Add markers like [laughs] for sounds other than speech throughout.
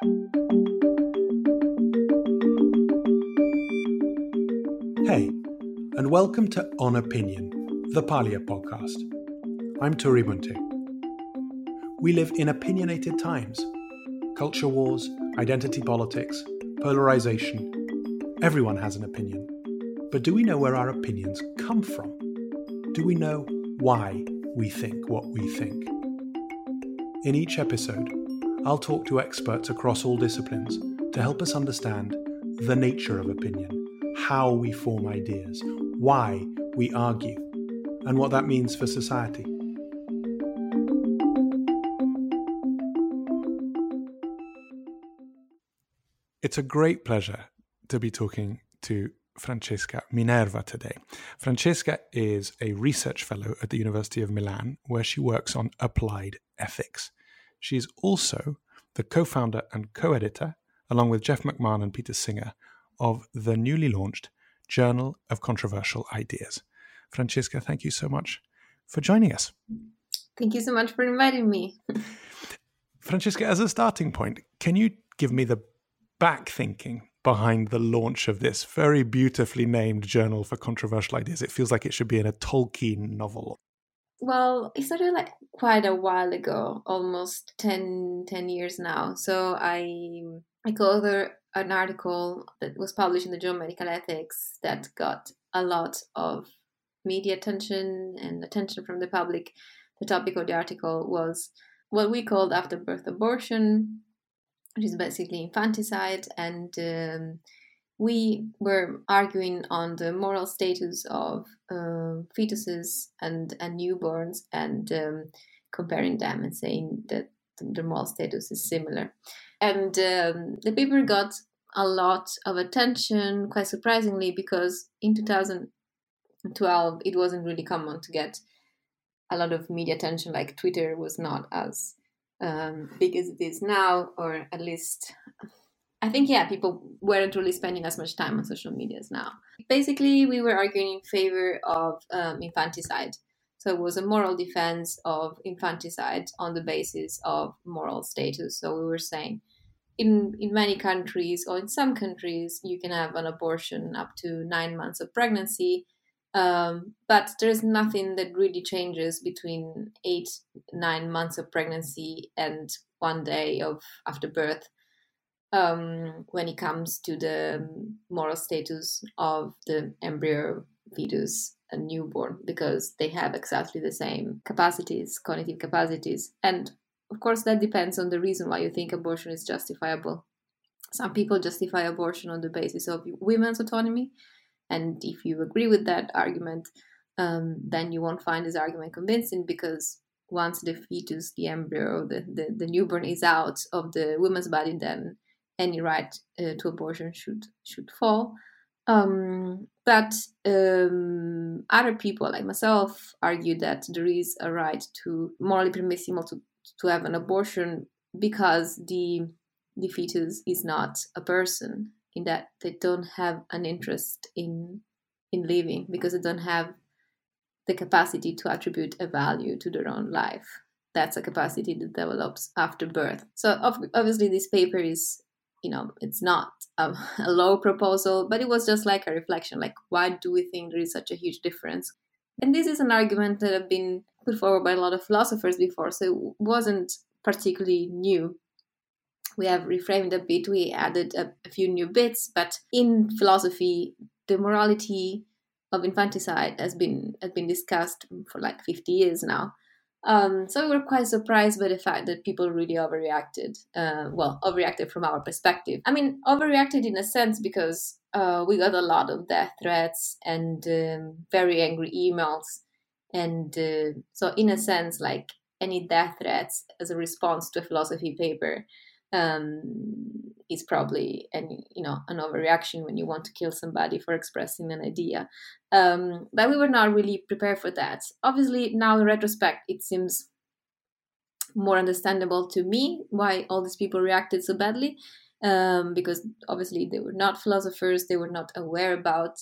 Hey, and welcome to On Opinion, the Parlia podcast. I'm Turi Munthe. We live in opinionated times culture wars, identity politics, polarization. Everyone has an opinion. But do we know where our opinions come from? Do we know why we think what we think? In each episode, I'll talk to experts across all disciplines to help us understand the nature of opinion, how we form ideas, why we argue, and what that means for society. It's a great pleasure to be talking to Francesca Minerva today. Francesca is a research fellow at the University of Milan, where she works on applied ethics. She is also the co founder and co editor, along with Jeff McMahan and Peter Singer, of the newly launched Journal of Controversial Ideas. Francesca, thank you so much for joining us. Thank you so much for inviting me. [laughs] Francesca, as a starting point, can you give me the back thinking behind the launch of this very beautifully named Journal for Controversial Ideas? It feels like it should be in a Tolkien novel. Well, it started like quite a while ago, almost 10, 10 years now. So I I co-authored an article that was published in the Journal of Medical Ethics that got a lot of media attention and attention from the public. The topic of the article was what we called after birth abortion, which is basically infanticide, and um, we were arguing on the moral status of uh, fetuses and, and newborns and um, comparing them and saying that the moral status is similar. And um, the paper got a lot of attention, quite surprisingly, because in 2012 it wasn't really common to get a lot of media attention. Like Twitter was not as um, big as it is now, or at least I think yeah, people weren't really spending as much time on social medias now. Basically, we were arguing in favor of um, infanticide. So it was a moral defense of infanticide on the basis of moral status. So we were saying in in many countries or in some countries you can have an abortion up to nine months of pregnancy. Um, but there's nothing that really changes between eight, nine months of pregnancy and one day of after birth um, when it comes to the moral status of the embryo, fetus, and newborn, because they have exactly the same capacities, cognitive capacities. And of course, that depends on the reason why you think abortion is justifiable. Some people justify abortion on the basis of women's autonomy. And if you agree with that argument, um, then you won't find this argument convincing because once the fetus, the embryo, the, the, the newborn is out of the woman's body, then any right uh, to abortion should should fall. Um, but um, other people like myself argue that there is a right to morally permissible to, to have an abortion because the the fetus is not a person in that they don't have an interest in in living because they don't have the capacity to attribute a value to their own life that's a capacity that develops after birth so obviously this paper is you know it's not a, [laughs] a low proposal but it was just like a reflection like why do we think there is such a huge difference? And this is an argument that had been put forward by a lot of philosophers before so it wasn't particularly new. We have reframed a bit we added a, a few new bits but in philosophy the morality of infanticide has been has been discussed for like 50 years now um, so we were quite surprised by the fact that people really overreacted. Uh, well, overreacted from our perspective. I mean, overreacted in a sense because uh, we got a lot of death threats and um, very angry emails. And uh, so, in a sense, like any death threats as a response to a philosophy paper um, is probably an you know an overreaction when you want to kill somebody for expressing an idea. Um, but we were not really prepared for that. Obviously, now in retrospect, it seems more understandable to me why all these people reacted so badly, um, because obviously they were not philosophers, they were not aware about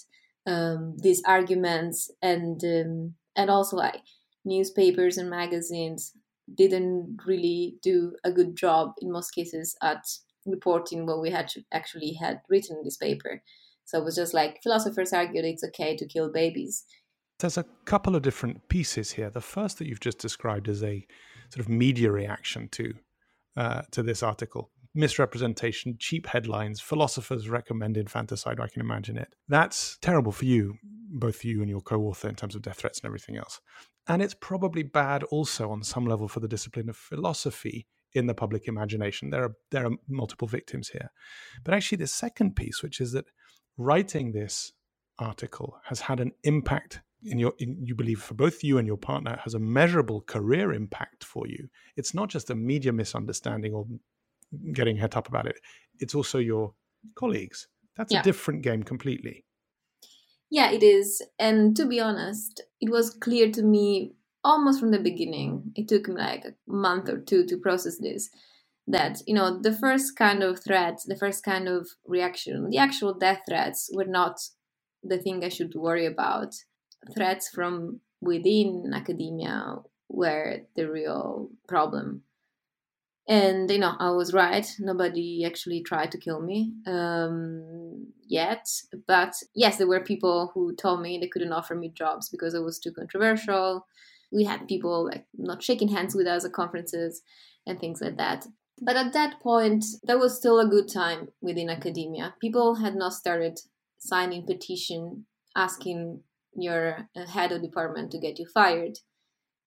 um, these arguments, and um, and also like newspapers and magazines didn't really do a good job in most cases at reporting what we had actually had written in this paper. So it was just like philosophers argued it's okay to kill babies. There's a couple of different pieces here. The first that you've just described is a sort of media reaction to uh, to this article. Misrepresentation, cheap headlines, philosophers recommend infanticide. I can imagine it. That's terrible for you, both you and your co-author, in terms of death threats and everything else. And it's probably bad also on some level for the discipline of philosophy in the public imagination. There are there are multiple victims here. But actually the second piece, which is that writing this article has had an impact in your in, you believe for both you and your partner has a measurable career impact for you it's not just a media misunderstanding or getting het up about it it's also your colleagues that's yeah. a different game completely yeah it is. And to be honest it was clear to me almost from the beginning. It took me like a month or two to process this that you know the first kind of threat the first kind of reaction the actual death threats were not the thing i should worry about. Threats from within academia were the real problem and you know i was right. Nobody actually tried to kill me um, yet. But yes there were people who told me they couldn't offer me jobs because it was too controversial. We had people like not shaking hands with us at conferences and things like that. But at that point there was still a good time within academia. People had not started signing petition asking your uh, head of department to get you fired.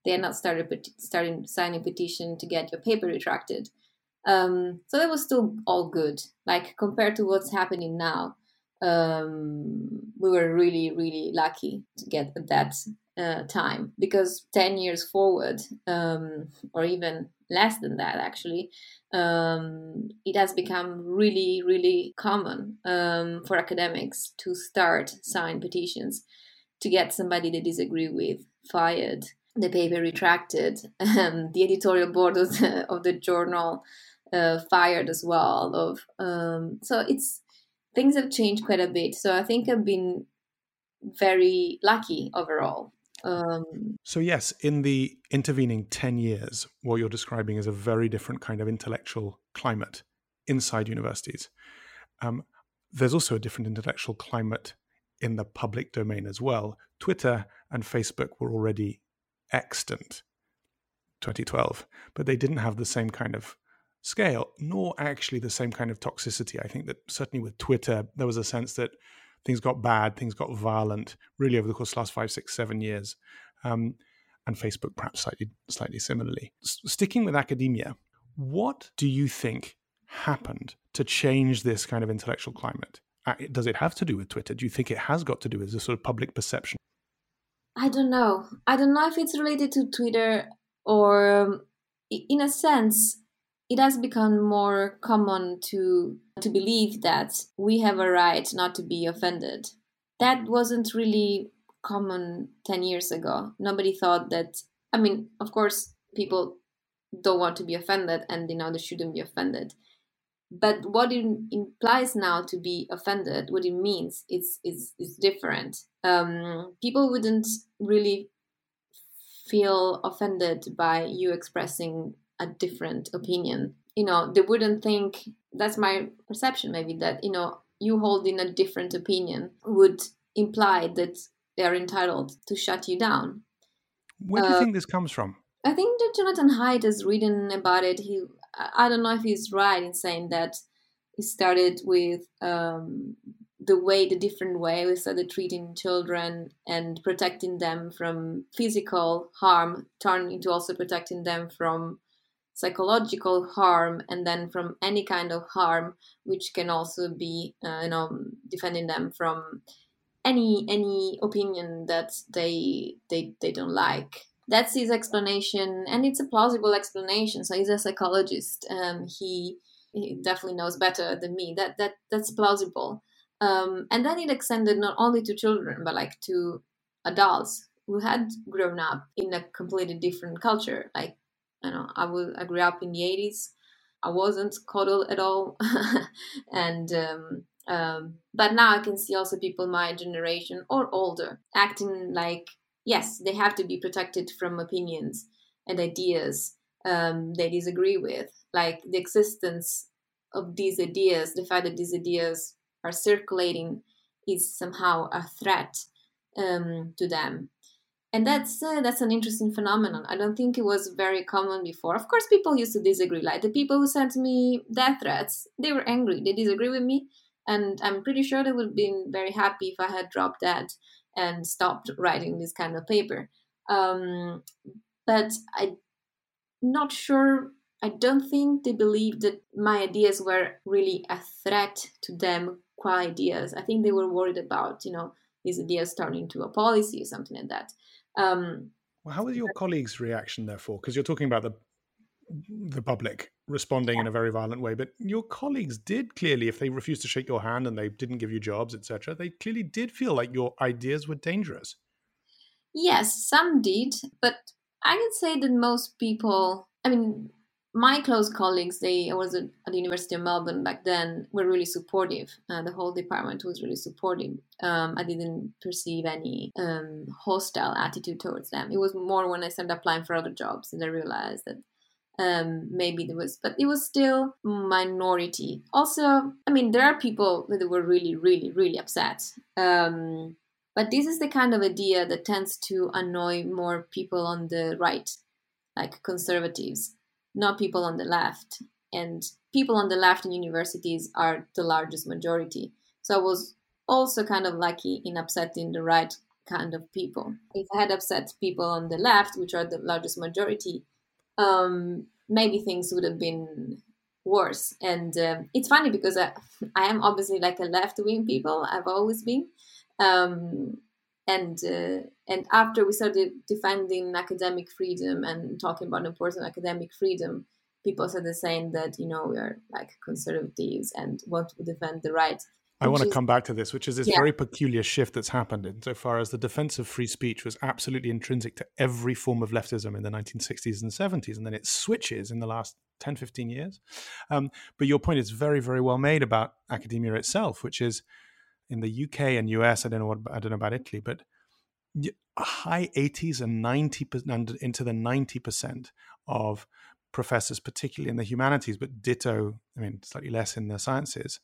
They had not started starting signing petition to get your paper retracted. Um, so that was still all good. Like compared to what's happening now, um, we were really, really lucky to get that uh, time because 10 years forward, um, or even less than that actually, um, it has become really, really common um, for academics to start sign petitions to get somebody they disagree with fired, the paper retracted, [laughs] um, the editorial board of the, of the journal uh, fired as well. Of um, so it's things have changed quite a bit. So I think I've been very lucky overall. Um, so yes, in the intervening ten years, what you're describing is a very different kind of intellectual climate inside universities. Um, there's also a different intellectual climate in the public domain as well. Twitter and Facebook were already extant 2012, but they didn't have the same kind of scale, nor actually the same kind of toxicity. I think that certainly with Twitter, there was a sense that things got bad, things got violent, really over the course of the last five, six, seven years. Um, and Facebook perhaps slightly, slightly similarly. S- sticking with academia, what do you think happened to change this kind of intellectual climate? Does it have to do with Twitter? Do you think it has got to do with the sort of public perception? I don't know. I don't know if it's related to Twitter or, um, in a sense, it has become more common to to believe that we have a right not to be offended. That wasn't really common 10 years ago. Nobody thought that I mean, of course, people don't want to be offended and you know they shouldn't be offended but what it implies now to be offended what it means is is, is different. Um, people wouldn't really feel offended by you expressing a different opinion. You know they wouldn't think that's my perception maybe that you know you holding a different opinion would imply that they are entitled to shut you down. Where do you uh, think this comes from? I think that jonathan haidt has written about it. He I don't know if he's right in saying that he started with um, the way, the different way we started treating children and protecting them from physical harm, turned into also protecting them from psychological harm and then from any kind of harm, which can also be, uh, you know, defending them from any any opinion that they they they don't like that's his explanation and it's a plausible explanation. So he's a psychologist um, he, he definitely knows better than me. That that that's plausible. Um, and then it extended not only to children but like to adults who had grown up in a completely different culture. Like you know i was i grew up in the 80s i wasn't coddled at all. [laughs] And um, um, but now i can see also people my generation or older acting like yes, they have to be protected from opinions and ideas um, they disagree with, like the existence of these ideas, the fact that these ideas are circulating, is somehow a threat um, to them. And that's uh, that's an interesting phenomenon. I don't think it was very common before. Of course, people used to disagree. Like the people who sent me death threats, they were angry. They disagree with me, and I'm pretty sure they would have been very happy if I had dropped that and stopped writing this kind of paper. Um, but I'm not sure. I don't think they believed that my ideas were really a threat to them core ideas. I think they were worried about, you know, these ideas turning into a policy or something like that. Um, well, how was your colleagues' reaction, therefore? Because you're talking about the the public responding yeah. in a very violent way, but your colleagues did clearly, if they refused to shake your hand and they didn't give you jobs, etc., they clearly did feel like your ideas were dangerous. Yes, some did, but I can say that most people. I mean, my close colleagues, they I was at, the University of Melbourne back then, were really supportive. Uh, the whole department was really supportive. Um, I didn't perceive any um, hostile attitude towards them. It was more when I started applying for other jobs and I realized that um, maybe there was, but it was still minority. Also, I mean, there are people that were really, really, really upset. Um, but this is the kind of idea that tends to annoy more people on the right, like conservatives not people on the left. And people on the left in universities are the largest majority. So I was also kind of lucky in upsetting the right kind of people. If I had upset people on the left, which are the largest majority, um, maybe things would have been worse. And uh, it's funny because I, I am obviously like a left wing people. I've always been. Um, and uh, and after we started defending academic freedom and talking about important academic freedom people started saying that you know we are like conservatives and want to defend the right I want to come back to this, which is this yeah. very peculiar shift that's happened insofar as the defense of free speech was absolutely intrinsic to every form of leftism in the 1960s and 70s, and then it switches in the last 10, 15 years. Um, but your point is very, very well made about academia itself, which is in the UK and US, I don't know what I don't know about Italy, but high 80s and 90 and into the 90 percent of professors, particularly in the humanities, but ditto, I mean, slightly less in the sciences,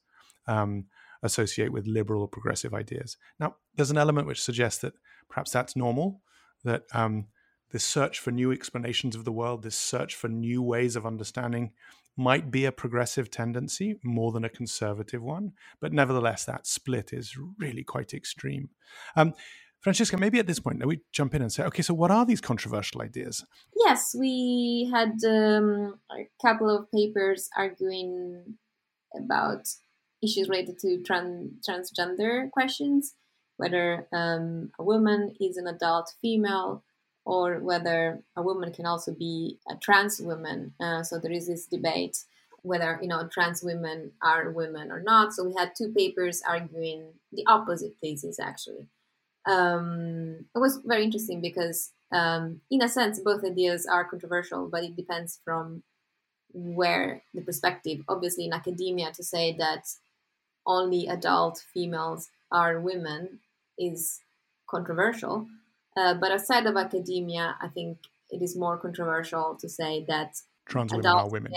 um, associate with liberal or progressive ideas. Now, there's an element which suggests that perhaps that's normal, that um, this search for new explanations of the world, this search for new ways of understanding might be a progressive tendency more than a conservative one. But nevertheless, that split is really quite extreme. Um, Francesca, maybe at this point, we jump in and say, okay, so what are these controversial ideas? Yes, we had um, a couple of papers arguing about issues related to trans- transgender questions, whether um, a woman is an adult female or whether a woman can also be a trans woman. Uh, so there is this debate whether you know trans women are women or not. So we had two papers arguing the opposite thesis actually. Um, it was very interesting because um, in a sense both ideas are controversial, but it depends from where the perspective. Obviously, in academia, to say that only adult females are women is controversial uh, but outside of academia, I think it is more controversial to say that trans women are women.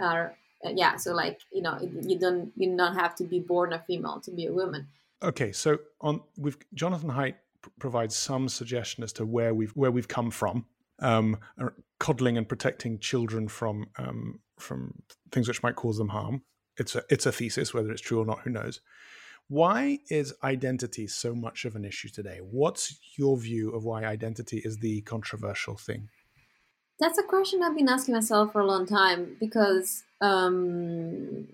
Are uh, yeah, so like you know, you don't you don't have to be born a female to be a woman. Okay, so on with Jonathan Haidt provides some suggestion as to where we've where we've come from, um, coddling and protecting children from um, from things which might cause them harm. It's a it's a thesis, whether it's true or not, who knows. Why is identity so much of an issue today? What's your view of why identity is the controversial thing? That's a question I've been asking myself for a long time because, um,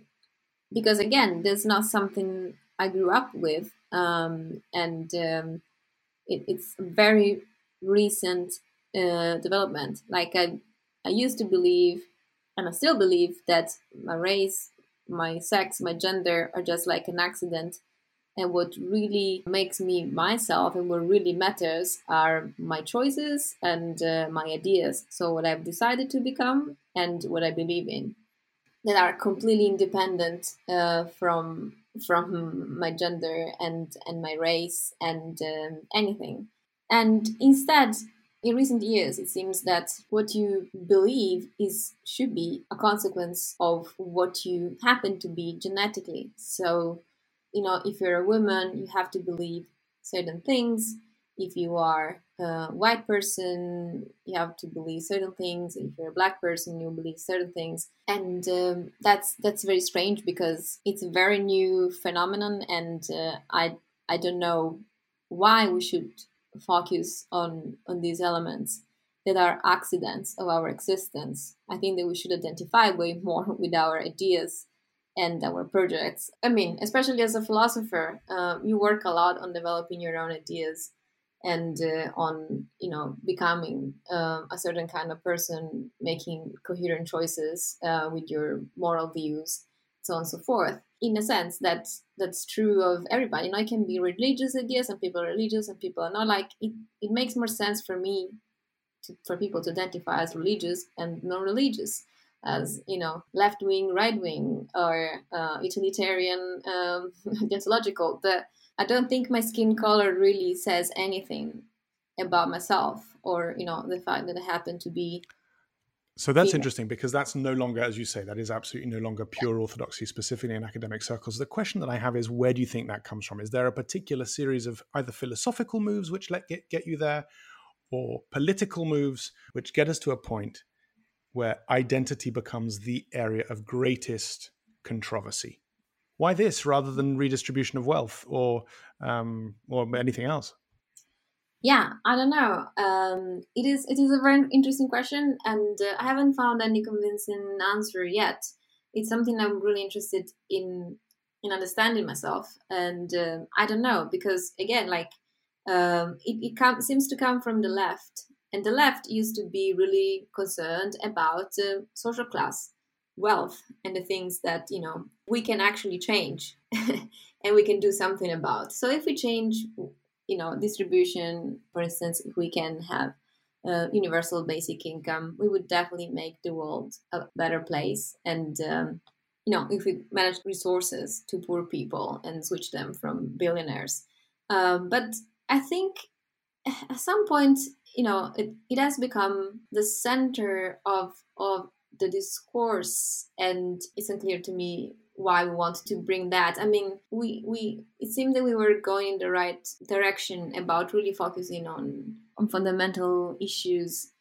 because again, there's not something I grew up with, um, and um, it, it's a very recent uh, development. Like I, I used to believe, and I still believe that my race my sex, my gender are just like an accident. And what really makes me myself and what really matters are my choices and uh, my ideas. So, what I've decided to become and what I believe in that are completely independent uh, from from my gender and and my race and um, anything and instead in recent years, it seems that what you believe is should be a consequence of what you happen to be genetically. So, you know, if you're a woman, you have to believe certain things. If you are a white person, you have to believe certain things. If you're a black person, you believe certain things, and um, that's that's very strange because it's a very new phenomenon, and uh, I I don't know why we should focus on on these elements that are accidents of our existence. I think that we should identify way more [laughs] with our ideas and our projects. I mean, especially as a philosopher, uh, you work a lot on developing your own ideas and uh, on you know becoming uh, a certain kind of person, making coherent choices uh, with your moral views, so on and so forth in a sense that that's true of everybody. You know, it can be religious ideas, and people are religious, and people are not. Like it, it makes more sense for me to, for people to identify as religious and non-religious, as you know, left wing, right wing, or uh, utilitarian, um, [laughs] deontological. But I don't think my skin color really says anything about myself, or you know, the fact that I happen to be so that's yeah. interesting because that's no longer, as you say, that is absolutely no longer pure orthodoxy, specifically in academic circles. The question that I have is, where do you think that comes from? Is there a particular series of either philosophical moves which let get, get you there, or political moves which get us to a point where identity becomes the area of greatest controversy? Why this rather than redistribution of wealth or um, or anything else? Yeah i don't know. Um, it is it is a very interesting question and uh, i haven't found any convincing answer yet. It's something i'm really interested in in understanding myself and uh, i don't know because again like um, it, it seems to come from the left and the left used to be really concerned about uh, social class wealth and the things that you know we can actually change [laughs] and we can do something about. So if we change you know distribution for instance if we can have a universal basic income we would definitely make the world a better place. And um, you know if we manage resources to poor people and switch them from billionaires. Um, but i think at some point you know it, it has become the center of of the discourse and it's unclear to me why we wanted to bring that. I mean, we we it seemed that we were going in the right direction about really focusing on on fundamental issues.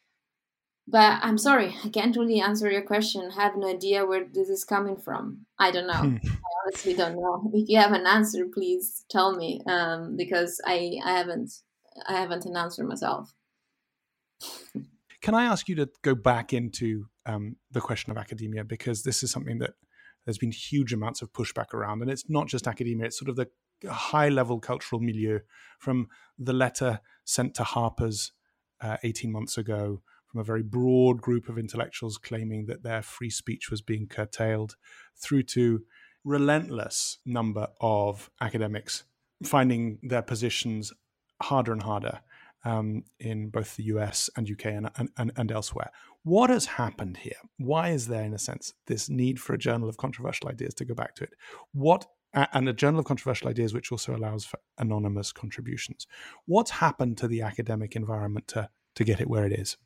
But I'm sorry, I can't really answer your question. I have no idea where this is coming from. I don't know. Hmm. [laughs] I honestly don't know. If you have an answer, please tell me, um, because I I haven't I haven't an answer myself. Can I ask you to go back into um, the question of academia because this is something that there's been huge amounts of pushback around. And it's not just academia, it's sort of the high level cultural milieu from the letter sent to Harper's uh, 18 months ago from a very broad group of intellectuals claiming that their free speech was being curtailed through to relentless number of academics finding their positions harder and harder um, in both the US and UK and, and, and, elsewhere. What has happened here? Why is there, in a sense, this need for a journal of controversial ideas to go back to it? What and a journal of controversial ideas which also allows for anonymous contributions. What's happened to the academic environment to to get it where it is?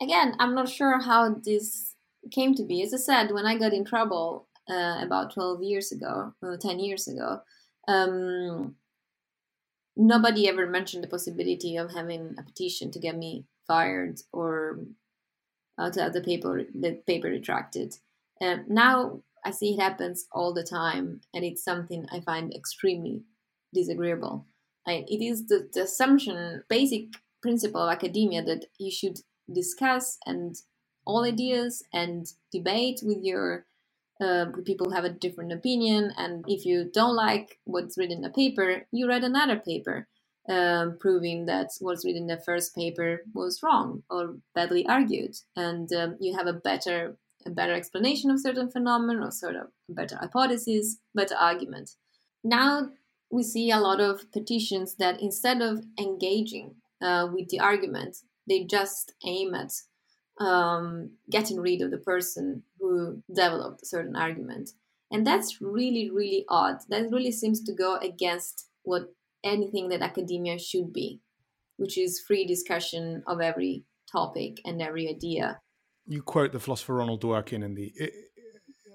Again, I'm not sure how this came to be. As I said, when I got in trouble uh, about 12 years ago, or 10 years ago, um, nobody ever mentioned the possibility of having a petition to get me fired or uh, to have the paper the paper retracted. And now I see it happens all the time, and it's something I find extremely disagreeable. I, it is the, the assumption, basic principle of academia that you should discuss and all ideas and debate with your uh, people have a different opinion, and if you don't like what's written in a paper, you read another paper um, proving that what's written in the first paper was wrong or badly argued, and um, you have a better a better explanation of certain phenomenon or sort of better hypothesis, better argument. Now we see a lot of petitions that instead of engaging uh, with the argument, they just aim at um, getting rid of the person who developed a certain argument. And that's really, really odd. That really seems to go against what anything that academia should be, which is free discussion of every topic and every idea. You quote the philosopher Ronald Dworkin in the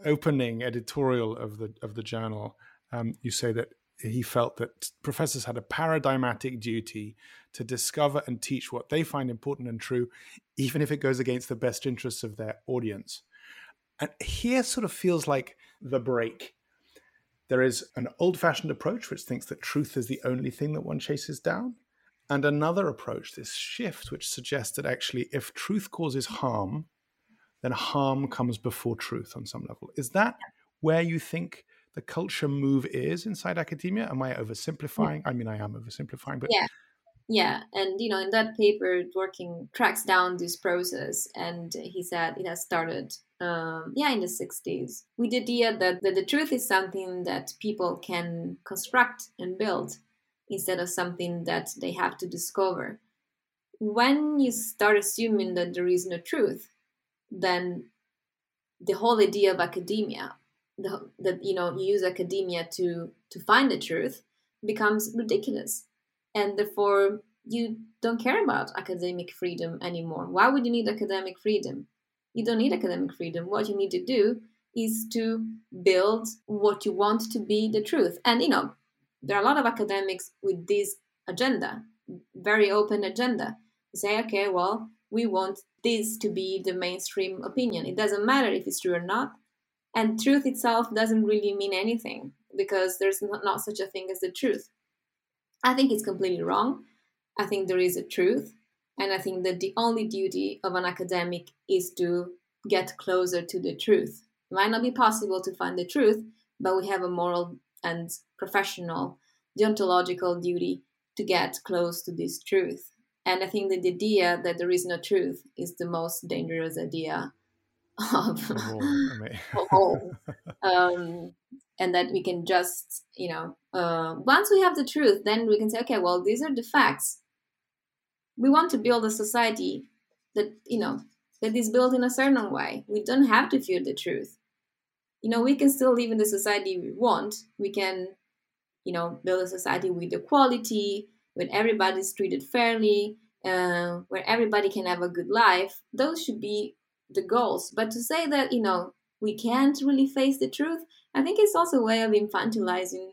opening editorial of the of the journal. Um, you say that he felt that professors had a paradigmatic duty to discover and teach what they find important and true, even if it goes against the best interests of their audience. And here sort of feels like the break. There is an old fashioned approach which thinks that truth is the only thing that one chases down, and another approach, this shift, which suggests that actually if truth causes harm, then harm comes before truth on some level. Is that where you think the culture move is inside academia? Am I oversimplifying? Yeah. I mean, I am oversimplifying, but yeah, yeah. And you know, in that paper, Dworkin tracks down this process, and he said it has started, um, yeah, in the '60s with the idea that, that the truth is something that people can construct and build instead of something that they have to discover. When you start assuming that there is no truth, then the whole idea of academia the, that you know you use academia to to find the truth becomes ridiculous. And therefore you don't care about academic freedom anymore. Why would you need academic freedom? You don't need academic freedom. What you need to do is to build what you want to be the truth. And you know there are a lot of academics with this agenda very open agenda. Say okay well we want this to be the mainstream opinion. It doesn't matter if it's true or not and truth itself doesn't really mean anything because there's not, not such a thing as the truth. I think it's completely wrong. I think there is a truth. And I think that the only duty of an academic is to get closer to the truth. It might not be possible to find the truth, but we have a moral and professional, deontological duty to get close to this truth. And I think that the idea that there is no truth is the most dangerous idea of whole, [laughs] [laughs] um, and that we can just you know uh, once we have the truth then we can say okay well these are the facts. We want to build a society that you know that is built in a certain way. We don't have to fear the truth. You know we can still live in the society we want. We can you know build a society with equality where everybody is treated fairly uh, where everybody can have a good life. Those should be the goals. But to say that, you know, we can't really face the truth, I think it's also a way of infantilizing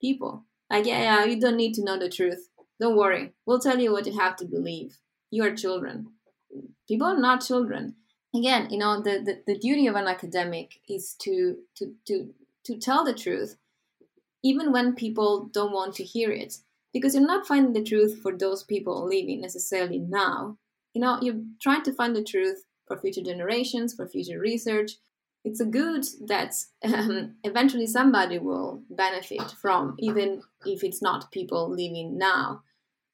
people. Like, yeah, yeah, you don't need to know the truth. Don't worry. We'll tell you what you have to believe. You are children. People are not children. Again, you know, the, the, the duty of an academic is to, to, to, to tell the truth, even when people don't want to hear it. Because you're not finding the truth for those people living necessarily now. You know, you're trying to find the truth for future generations, for future research. It's a good that um, eventually somebody will benefit from, even if it's not people living now.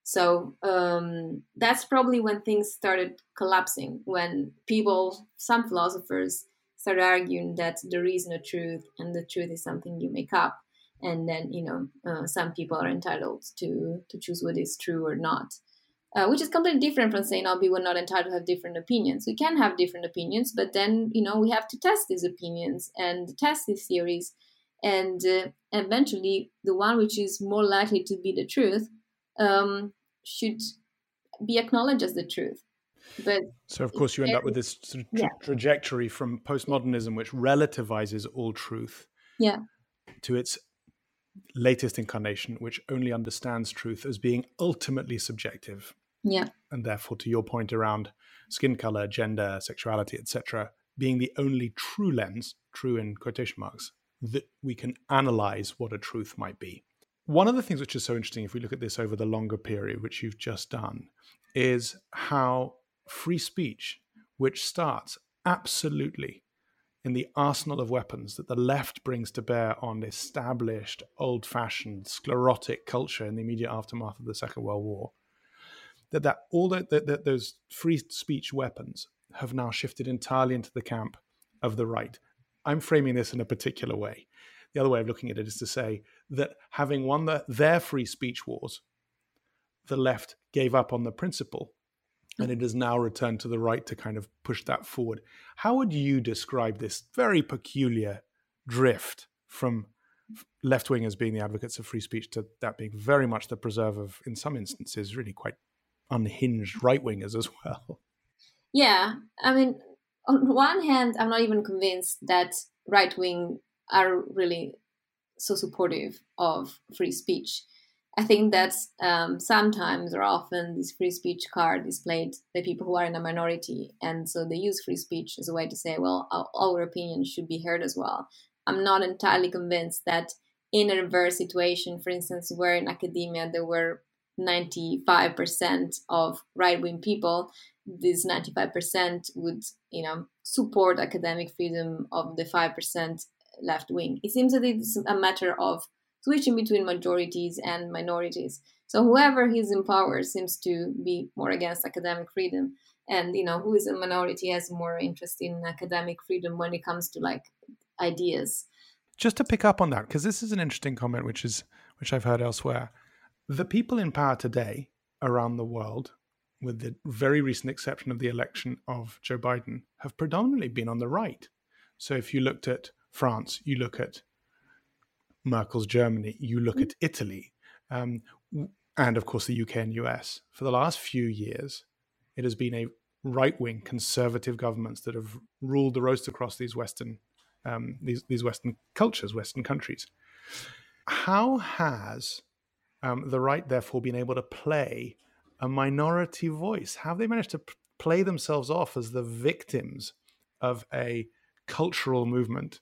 So um, that's probably when things started collapsing, when people, some philosophers, started arguing that there is no truth and the truth is something you make up. And then, you know, uh, some people are entitled to, to choose what is true or not uh, which is completely different from saying, "Oh, we're not entitled to have different opinions." We can have different opinions, but then you know we have to test these opinions and test these theories, and uh, eventually the one which is more likely to be the truth um, should be acknowledged as the truth. But so, of course, you end up with this sort of tra- yeah. trajectory from postmodernism, which relativizes all truth, yeah, to its latest incarnation, which only understands truth as being ultimately subjective. Yeah. And therefore, to your point around skin color, gender, sexuality, etc., being the only true lens, true in quotation marks, that we can analyze what a truth might be. One of the things which is so interesting, if we look at this over the longer period, which you've just done, is how free speech, which starts absolutely in the arsenal of weapons that the left brings to bear on established, old fashioned, sclerotic culture in the immediate aftermath of the Second World War, that, that all the, the, those free speech weapons have now shifted entirely into the camp of the right. I'm framing this in a particular way. The other way of looking at it is to say that having won the, their free speech wars, the left gave up on the principle and it has now returned to the right to kind of push that forward. How would you describe this very peculiar drift from left wingers being the advocates of free speech to that being very much the preserve of, in some instances, really quite unhinged right wingers as well? Yeah, I mean, on one hand, I'm not even convinced that right wing are really so supportive of free speech. I think that um, sometimes or often this free speech card is played by people who are in a minority, and so they use free speech as a way to say, well, our, our opinion should be heard as well. I'm not entirely convinced that in a reverse situation, for instance, where in academia there were 95% of right wing people, this 95% would, you know, support academic freedom of the 5% left wing. It seems that it's a matter of switching between majorities and minorities. So whoever is in power seems to be more against academic freedom. And you know, who is a minority has more interest in academic freedom when it comes to like ideas. Just to pick up on that, because this is an interesting comment which is which I've heard elsewhere. The people in power today around the world, with the very recent exception of the election of Joe Biden, have predominantly been on the right. So if you looked at France, you look at Merkel's Germany, you look at Italy, um, and of course the UK and US. For the last few years, it has been a right wing conservative governments that have ruled the roast across these Western um, these these Western cultures, Western countries. How has um, the right therefore being able to play a minority voice? How have they managed to p- play themselves off as the victims of a cultural movement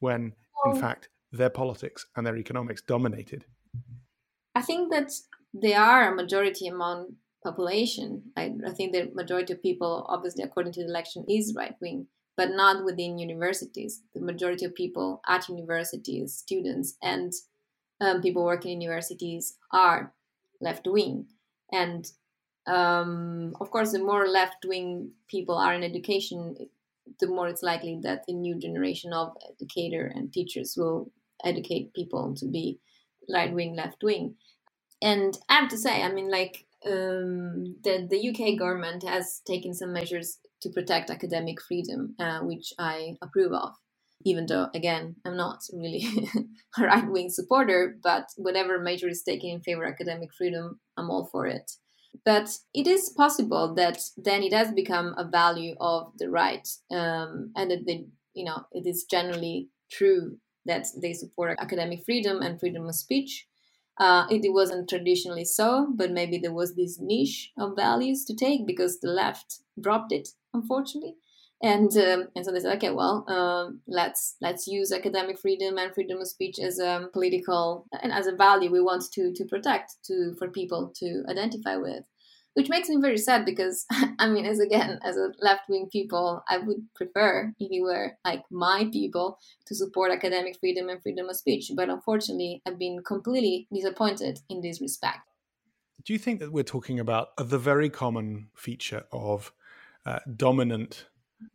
when, in fact, their politics and their economics dominated? I think that they are a majority among population. I, I think the majority of people, obviously, according to the election, is right wing, but not within universities. The majority of people at universities, students, and um, people working in universities are left wing. And um, of course, the more left wing people are in education, the more it's likely that the new generation of educator and teachers will educate people to be right wing, left wing. And I have to say, I mean, like um, the the UK government has taken some measures to protect academic freedom, uh, which I approve of. Even though, again, I'm not really [laughs] a right wing supporter, but whatever major is taken in favor of academic freedom, I'm all for it. But it is possible that then it has become a value of the right, um, and that they, you know, it is generally true that they support academic freedom and freedom of speech. Uh, it, wasn't traditionally so, but maybe there was this niche of values to take because the left dropped it, unfortunately. And um, and so they said, okay, well, um, let's let's use academic freedom and freedom of speech as a political and as a value we want to to protect to for people to identify with which makes me very sad because [laughs] I mean, as again, as a left wing people, I would prefer if you were like my people to support academic freedom and freedom of speech. But unfortunately, I've been completely disappointed in this respect. Do you think that we're talking about the very common feature of uh, dominant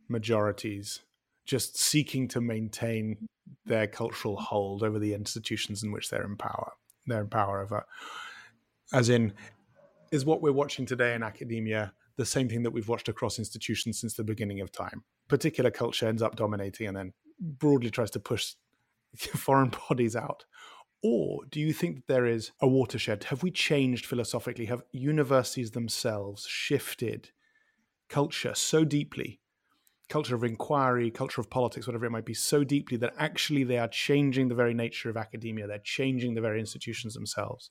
majorities just seeking to maintain their cultural hold over the institutions in which they're in power? They're in power over, as in is what we're watching today in academia the same thing that we've watched across institutions since the beginning of time. Particular culture ends up dominating and then broadly tries to push [laughs] foreign bodies out. Or do you think that there is a watershed? Have we changed philosophically? Have universities themselves shifted culture so deeply, culture of inquiry, culture of politics, whatever it might be, so deeply that actually they are changing the very nature of academia? They're changing the very institutions themselves.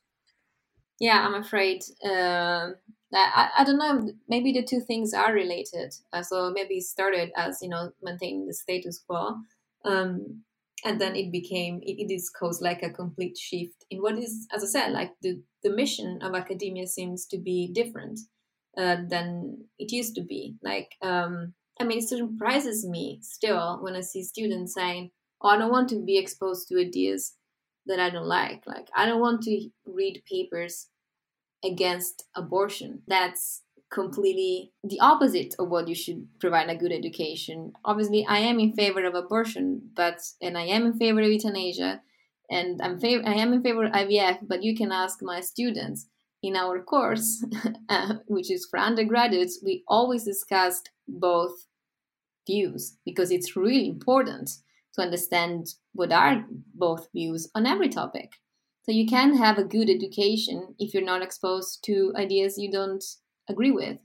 Yeah i'm afraid uh, I, I don't know. Maybe the two things are related. Uh, so maybe it started as you know maintaining the status quo um, and then it became it, it is caused like a complete shift in what is as i said like the, the mission of academia seems to be different uh, than it used to be. Like um, i mean it surprises me still when i see students saying oh i don't want to be exposed to ideas that I don't like. Like, I don't want to read papers against abortion. That's completely the opposite of what you should provide a good education. Obviously, I am in favor of abortion, but and I am in favor of euthanasia, and I'm favor I am in favor of IVF. But you can ask my students in our course, [laughs] uh, which is for undergraduates. We always discussed both views because it's really important to understand what are both views on every topic. So you can have a good education if you're not exposed to ideas you don't agree with.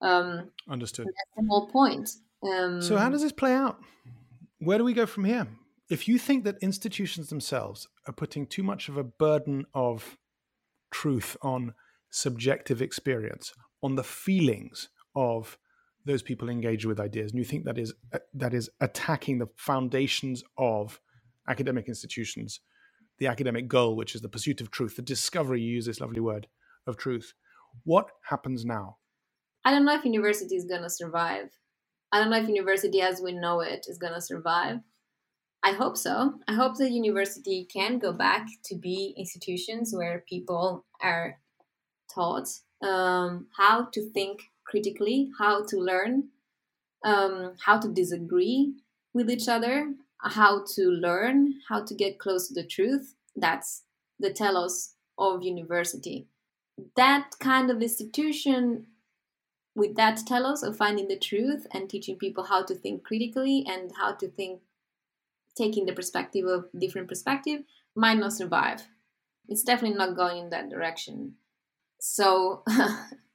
Um, Understood. That's the whole point. Um, so, how does this play out? Where do we go from here? If you think that institutions themselves are putting too much of a burden of truth on subjective experience, on the feelings of those people engage with ideas, and you think that is that is attacking the foundations of academic institutions, the academic goal, which is the pursuit of truth, the discovery, you use this lovely word, of truth. What happens now? I don't know if university is going to survive. I don't know if university as we know it is going to survive. I hope so. I hope that university can go back to be institutions where people are taught um, how to think critically, how to learn, um, how to disagree with each other, how to learn, how to get close to the truth. That's the telos of university. That kind of institution with that telos of finding the truth and teaching people how to think critically and how to think taking the perspective of different perspective might not survive it's definitely not going in that direction so [laughs]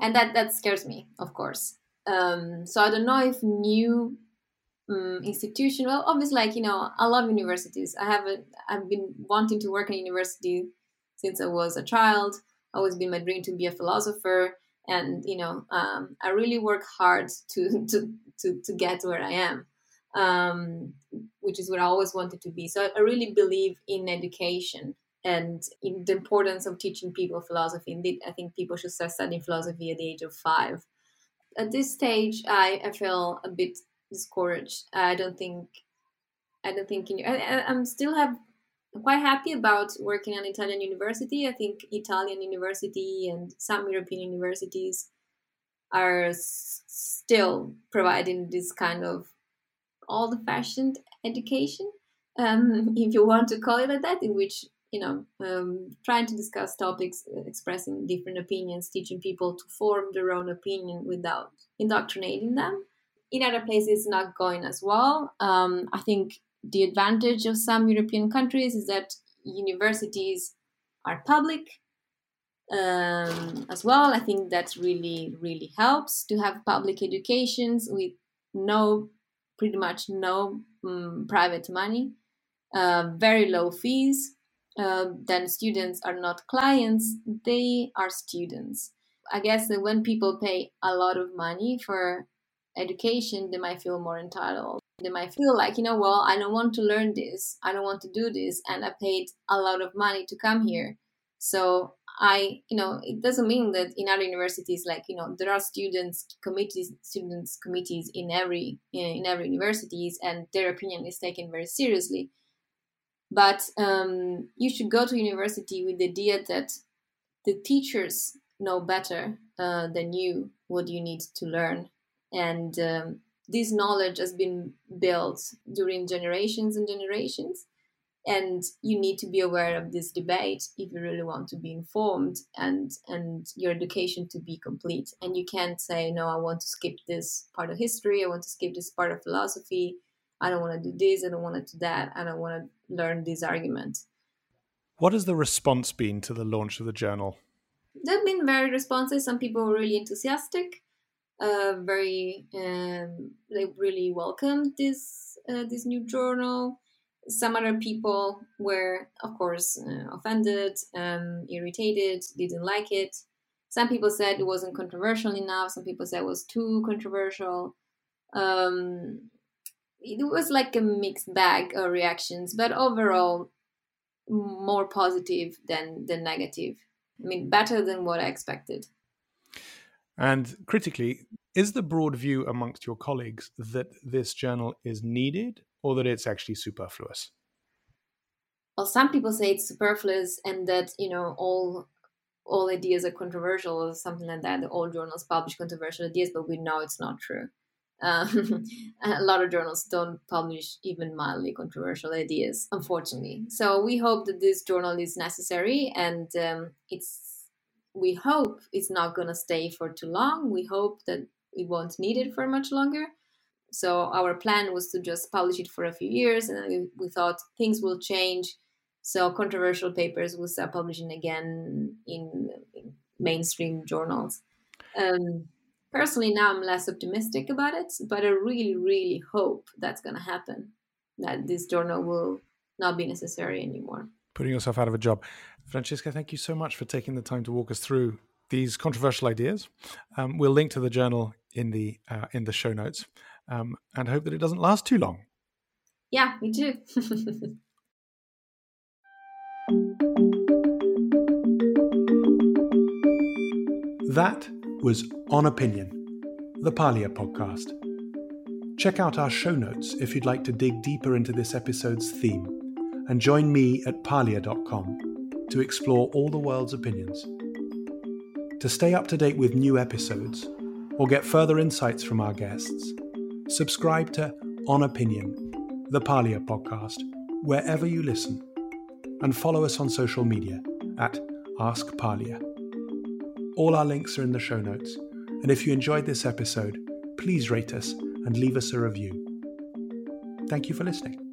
and that that scares me of course. Um, so i don't know if new um, institution well obviously like you know i love universities. I have i've been wanting to work in university since i was a child. Always been my dream to be a philosopher. And you know um, i really work hard to [laughs] to to, to get where i am um, which is what i always wanted to be. So i really believe in education and the importance of teaching people philosophy indeed i think people should start studying philosophy at the age of five at this stage i, I feel a bit discouraged i don't think i don't think in, I, i'm still have quite happy about working at an Italian university. I think Italian university and some European universities are s- still providing this kind of old-fashioned education, um, [laughs] if you want to call it like that, in which you know, um, trying to discuss topics, uh, expressing different opinions, teaching people to form their own opinion without indoctrinating them. In other places, not going as well. Um, I think the advantage of some European countries is that universities are public um, as well. I think that really, really helps to have public educations with no, pretty much no um, private money, uh, very low fees. Uh, then students are not clients, they are students. I guess that when people pay a lot of money for education, they might feel more entitled. They might feel like you know well i don't want to learn this. I don't want to do this. And i paid a lot of money to come here. So i you know it doesn't mean that in other universities like you know there are students committees students committees in every in every universities and their opinion is taken very seriously but um, you should go to university with the idea that the teachers know better uh, than you what you need to learn. And um, this knowledge has been built during generations and generations. And you need to be aware of this debate if you really want to be informed and and your education to be complete. And you can't say no i want to skip this part of history. I want to skip this part of philosophy. I don't want to do this. I don't want to do that. I don't want to learn this argument what has the response been to the launch of the journal there have been very responses some people were really enthusiastic uh, very um, they really welcomed this uh, this new journal. Some other people were, of course, uh, offended, um, irritated, didn't like it. Some people said it wasn't controversial enough. Some people said it was too controversial. Um, it was like a mixed bag of reactions, but overall, more positive than than negative. I mean, better than what I expected. And critically, is the broad view amongst your colleagues that this journal is needed or that it's actually superfluous? Well, some people say it's superfluous and that, you know, all all ideas are controversial or something like that. All journals publish controversial ideas, but we know it's not true. Um, [laughs] a lot of journals don't publish even mildly controversial ideas, unfortunately. So we hope that this journal is necessary and um, it's we hope it's not going to stay for too long. We hope that we won't need it for much longer. So our plan was to just publish it for a few years, and we, we thought things will change. So controversial papers will start publishing again in, in mainstream journals. Um, personally now I'm less optimistic about it, but I really, really hope that's going to happen. That this journal will not be necessary anymore. Putting yourself out of a job. Francesca, thank you so much for taking the time to walk us through these controversial ideas. Um, we'll link to the journal in the uh, in the show notes, um, and hope that it doesn't last too long. Yeah, me too. [laughs] that was On Opinion, the Parlia podcast. Check out our show notes if you'd like to dig deeper into this episode's theme, and join me at parlia.com to explore all the world's opinions. To stay up to date with new episodes or get further insights from our guests, subscribe to On Opinion, the Parlia podcast, wherever you listen, and follow us on social media at Ask Parlia. All our links are in the show notes, and if you enjoyed this episode, please rate us and leave us a review. Thank you for listening.